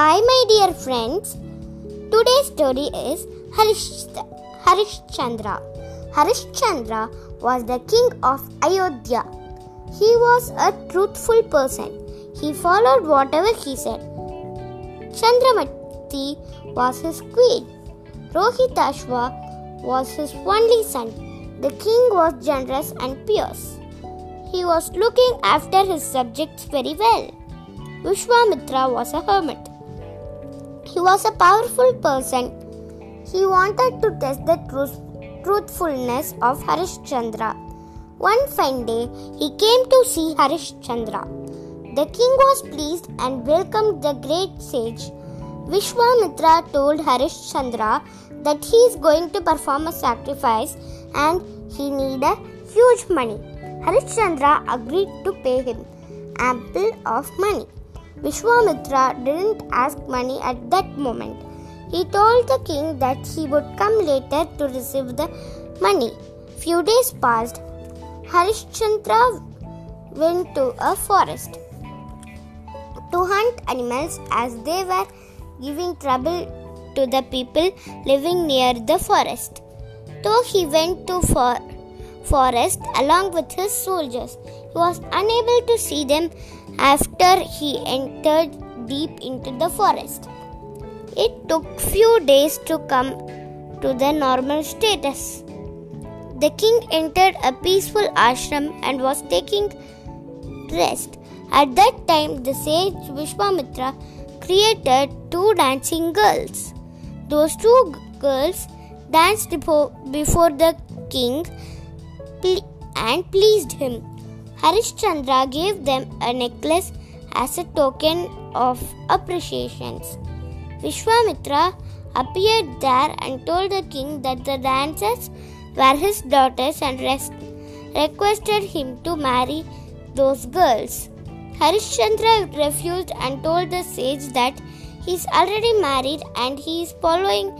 Hi, my dear friends. Today's story is Harish, Harishchandra. Harishchandra was the king of Ayodhya. He was a truthful person. He followed whatever he said. Chandramati was his queen. Rohitashva was his only son. The king was generous and pious. He was looking after his subjects very well. Vishwamitra was a hermit. He was a powerful person. He wanted to test the truth, truthfulness of Harishchandra. One fine day, he came to see Harishchandra. The king was pleased and welcomed the great sage. Vishwamitra told Harishchandra that he is going to perform a sacrifice and he needed huge money. Harishchandra agreed to pay him ample of money. Vishwamitra didn't ask money at that moment. He told the king that he would come later to receive the money. Few days passed. Harishchandra went to a forest to hunt animals as they were giving trouble to the people living near the forest. So he went to for forest along with his soldiers, he was unable to see them after he entered deep into the forest. It took few days to come to the normal status. The king entered a peaceful ashram and was taking rest. At that time, the sage Vishwamitra created two dancing girls. Those two girls danced before the king and pleased him. Harishchandra gave them a necklace as a token of appreciation. Vishwamitra appeared there and told the king that the dancers were his daughters and rest, requested him to marry those girls. Harishchandra refused and told the sage that he is already married and he is following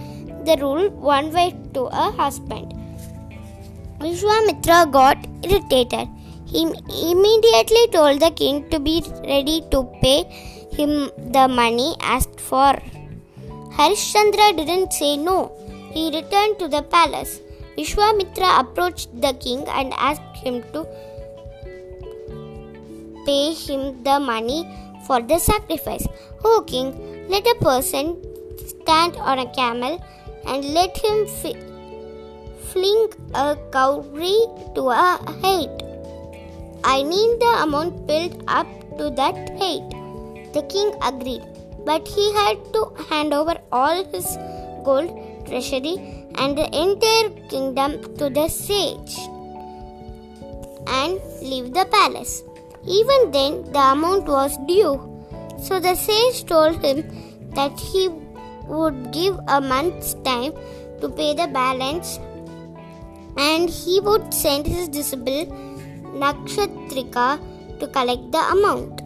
the rule one way to a husband. Vishwamitra got irritated. He immediately told the king to be ready to pay him the money asked for. Harishchandra didn't say no. He returned to the palace. Vishwamitra approached the king and asked him to pay him the money for the sacrifice. O king, let a person stand on a camel and let him fi- fling a cowrie to a height. I need the amount built up to that height. The king agreed, but he had to hand over all his gold treasury and the entire kingdom to the sage and leave the palace. Even then, the amount was due. So the sage told him that he would give a month's time to pay the balance and he would send his disciple Nakshatrika to collect the amount.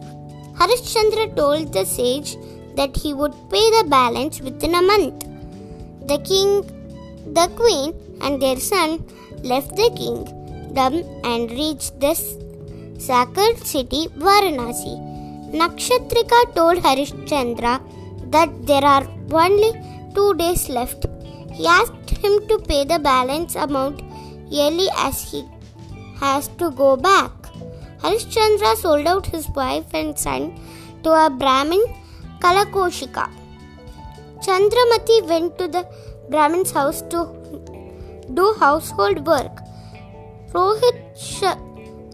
Harishchandra told the sage that he would pay the balance within a month. The king, the queen, and their son left the kingdom and reached the sacred city Varanasi. Nakshatrika told Harishchandra that there are only two days left. He asked him to pay the balance amount yearly as he has to go back. Harishchandra sold out his wife and son to a Brahmin Kalakoshika. Chandramati went to the Brahmin's house to do household work. Rohit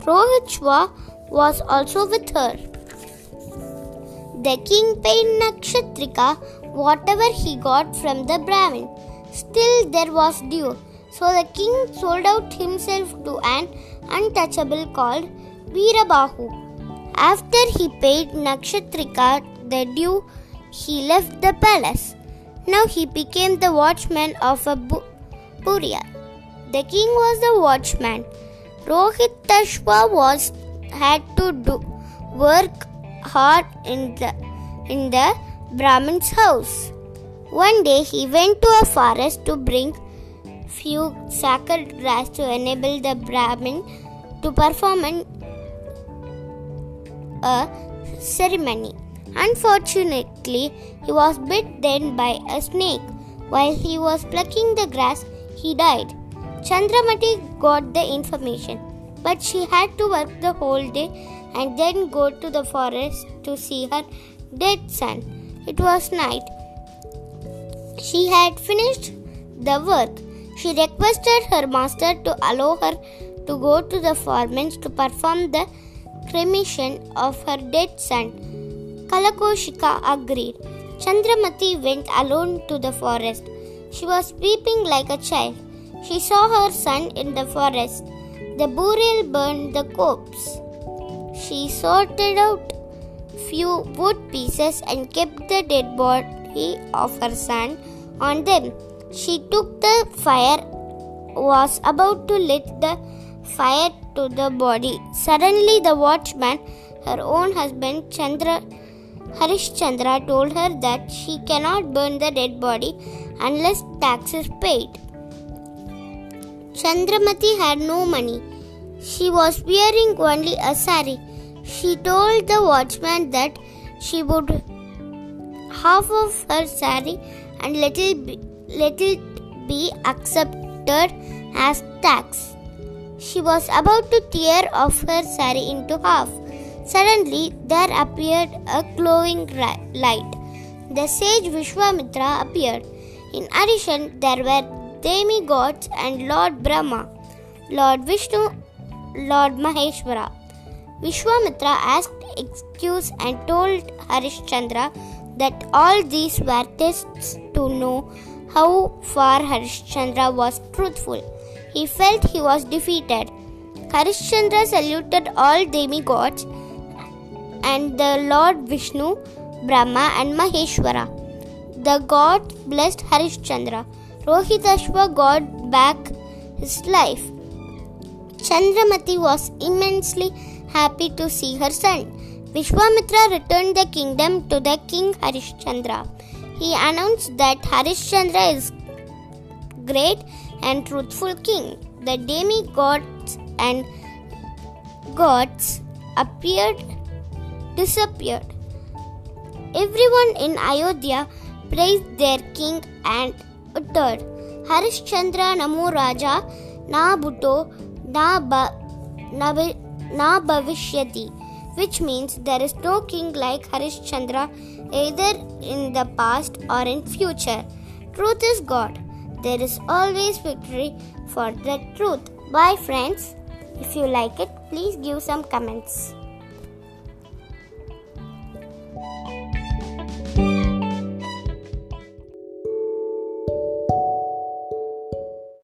Rohitshwa was also with her. The king paid Nakshatrika whatever he got from the Brahmin. Still, there was due. So the king sold out himself to an untouchable called Veerabahu. After he paid Nakshatrika the due, he left the palace. Now he became the watchman of a bu-. The king was the watchman. Rohitashva was had to do work hard in the in the Brahmin's house. One day he went to a forest to bring few sacred grass to enable the Brahmin to perform an, a ceremony. Unfortunately, he was bit then by a snake. While he was plucking the grass, he died. Chandramati got the information, but she had to work the whole day and then go to the forest to see her dead son. It was night. She had finished the work. She requested her master to allow her to go to the foreman to perform the cremation of her dead son. Kalakoshika agreed. Chandramati went alone to the forest. She was weeping like a child. She saw her son in the forest. The burial burned the corpse. She sorted out few wood pieces and kept the dead body of her son on them. She took the fire, was about to lit the fire to the body. Suddenly, the watchman, her own husband Chandra Harishchandra, told her that she cannot burn the dead body unless tax is paid. Chandramati had no money. She was wearing only a sari. She told the watchman that she would half of her sari and let it be, let it be accepted as tax. She was about to tear off her sari into half. Suddenly, there appeared a glowing light. The sage Vishwamitra appeared. In addition, there were demigods and Lord Brahma, Lord Vishnu, Lord Maheshwara. Vishwamitra asked excuse and told Harishchandra that all these were tests to know how far Harishchandra was truthful. He felt he was defeated. Harishchandra saluted all demigods and the Lord Vishnu, Brahma, and Maheshwara. The gods blessed Harishchandra. Rohitashva got back his life. Chandramati was immensely happy to see her son. Vishwamitra returned the kingdom to the king Harishchandra. He announced that Harishchandra is great and truthful king. The demigods and gods appeared, disappeared. Everyone in Ayodhya praised their king and uttered, Harishchandra Namo Raja Na Bhuto Na, na, na Bhavishyati, which means there is no king like Harishchandra either in the past or in future. Truth is God. There is always victory for the truth. Bye, friends. If you like it, please give some comments.